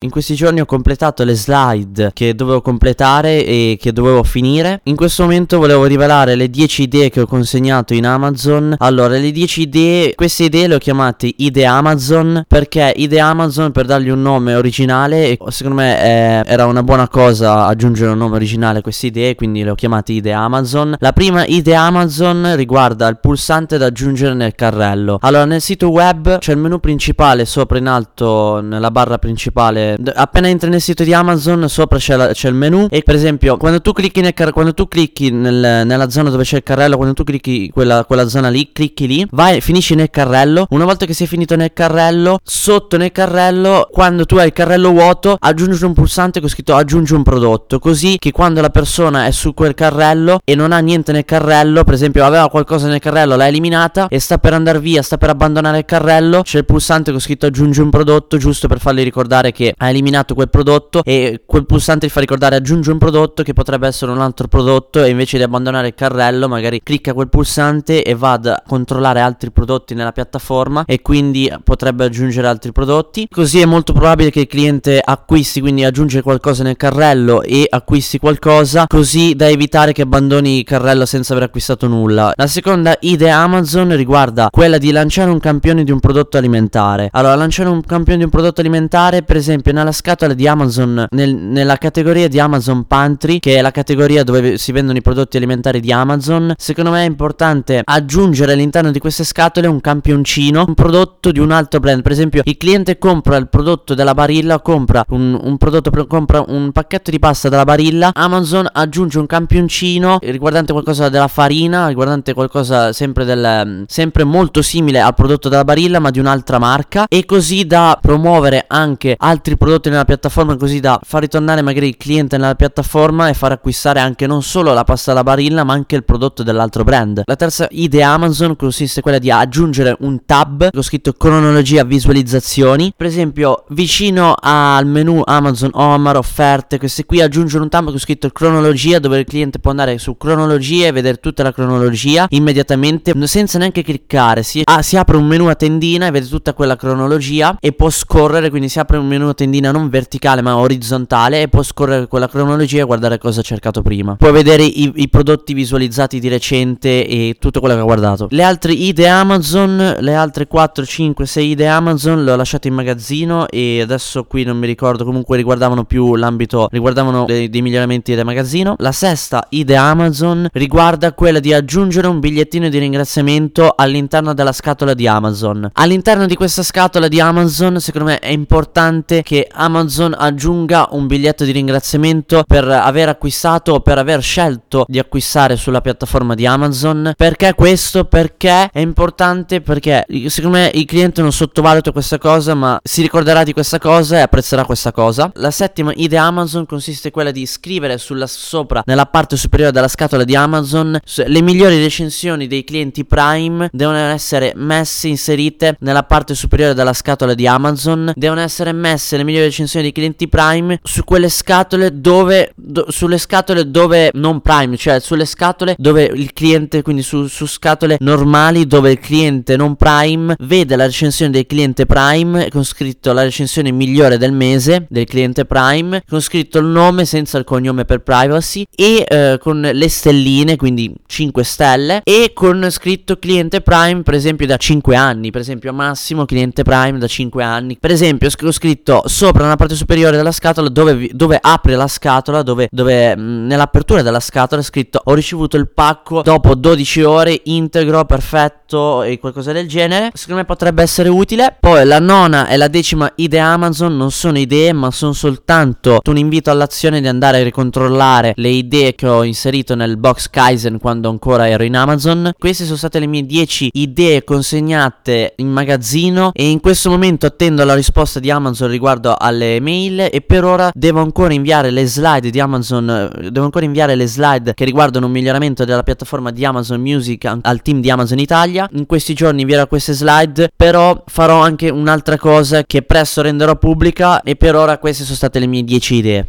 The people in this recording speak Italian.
In questi giorni ho completato le slide che dovevo completare e che dovevo finire. In questo momento volevo rivelare le 10 idee che ho consegnato in Amazon. Allora, le 10 idee, queste idee le ho chiamate idee Amazon perché idee Amazon per dargli un nome originale secondo me eh, era una buona cosa aggiungere un nome originale a queste idee, quindi le ho chiamate idee Amazon. La prima idea Amazon riguarda il pulsante da aggiungere nel carrello. Allora, nel sito web c'è il menu principale sopra in alto nella barra principale appena entri nel sito di Amazon sopra c'è, la, c'è il menu e per esempio quando tu clicchi, nel car- quando tu clicchi nel, nella zona dove c'è il carrello, quando tu clicchi quella, quella zona lì, clicchi lì, vai, finisci nel carrello, una volta che sei finito nel carrello, sotto nel carrello, quando tu hai il carrello vuoto, aggiungi un pulsante con scritto aggiungi un prodotto, così che quando la persona è su quel carrello e non ha niente nel carrello, per esempio aveva qualcosa nel carrello, l'ha eliminata e sta per andare via, sta per abbandonare il carrello, c'è il pulsante con scritto aggiungi un prodotto, giusto per fargli ricordare che ha eliminato quel prodotto e quel pulsante ti fa ricordare aggiungi un prodotto che potrebbe essere un altro prodotto e invece di abbandonare il carrello magari clicca quel pulsante e va a controllare altri prodotti nella piattaforma e quindi potrebbe aggiungere altri prodotti. Così è molto probabile che il cliente acquisti, quindi aggiunge qualcosa nel carrello e acquisti qualcosa, così da evitare che abbandoni il carrello senza aver acquistato nulla. La seconda idea Amazon riguarda quella di lanciare un campione di un prodotto alimentare. Allora, lanciare un campione di un prodotto alimentare, per esempio, nella scatola di Amazon, nel, nella categoria di Amazon Pantry, che è la categoria dove si vendono i prodotti alimentari di Amazon, secondo me è importante aggiungere all'interno di queste scatole un campioncino, un prodotto di un altro brand. Per esempio, il cliente compra il prodotto della Barilla, compra un, un prodotto, compra un pacchetto di pasta della Barilla, Amazon aggiunge un campioncino riguardante qualcosa della farina, riguardante qualcosa sempre, del, sempre molto simile al prodotto della Barilla, ma di un'altra marca, e così da promuovere anche altri prodotti nella piattaforma così da far ritornare magari il cliente nella piattaforma e far acquistare anche non solo la pasta alla barilla ma anche il prodotto dell'altro brand. La terza idea Amazon consiste quella di aggiungere un tab con scritto cronologia visualizzazioni. Per esempio vicino al menu Amazon Omar offerte queste qui aggiungere un tab con scritto cronologia dove il cliente può andare su cronologia e vedere tutta la cronologia immediatamente senza neanche cliccare. Si, ah, si apre un menu a tendina e vede tutta quella cronologia e può scorrere quindi si apre un menu a tendina non verticale ma orizzontale e può scorrere quella cronologia e guardare cosa ha cercato prima. Puoi vedere i, i, prodotti visualizzati di recente e tutto quello che ha guardato. Le altre idee Amazon, le altre 4, 5, 6 idee Amazon le ho lasciate in magazzino e adesso qui non mi ricordo, comunque riguardavano più l'ambito, riguardavano dei, dei miglioramenti del magazzino. La sesta idea Amazon riguarda quella di aggiungere un bigliettino di ringraziamento all'interno della scatola di Amazon. All'interno di questa scatola di Amazon secondo me è importante che Amazon aggiunga un biglietto di ringraziamento per aver acquistato o per aver scelto di acquistare sulla piattaforma di Amazon. Perché questo? Perché è importante perché secondo me il cliente non sottovaluta questa cosa ma si ricorderà di questa cosa e apprezzerà questa cosa. La settima idea Amazon consiste in quella di scrivere sulla sopra nella parte superiore della scatola di Amazon le migliori recensioni dei clienti Prime devono essere messe inserite nella parte superiore della scatola di Amazon devono essere messe le migliori recensioni dei clienti Prime su quelle scatole dove do, sulle scatole dove non Prime, cioè sulle scatole dove il cliente, quindi su, su scatole normali dove il cliente non Prime vede la recensione del cliente Prime con scritto la recensione migliore del mese del cliente Prime, con scritto il nome senza il cognome per privacy e eh, con le stelline, quindi 5 stelle e con scritto cliente Prime per esempio da 5 anni, per esempio Massimo cliente Prime da 5 anni. Per esempio ho scritto sopra nella parte superiore della scatola dove, dove apre la scatola, dove, dove mh, nell'apertura della scatola è scritto ho ricevuto il pacco dopo 12 ore integro, perfetto e qualcosa del genere. Secondo me potrebbe essere utile. Poi la nona e la decima idea Amazon non sono idee ma sono soltanto un invito all'azione di andare a ricontrollare le idee che ho inserito nel box Kaizen quando ancora ero in Amazon. Queste sono state le mie 10 idee consegnate in magazzino e in questo momento attendo la risposta di Amazon riguardo alle mail e per ora devo ancora inviare le slide di Amazon, eh, devo ancora inviare le slide che riguardano un miglioramento della piattaforma di Amazon Music al team di Amazon Italia. In questi giorni invierò queste slide, però farò anche un'altra cosa che presto renderò pubblica e per ora queste sono state le mie 10 idee.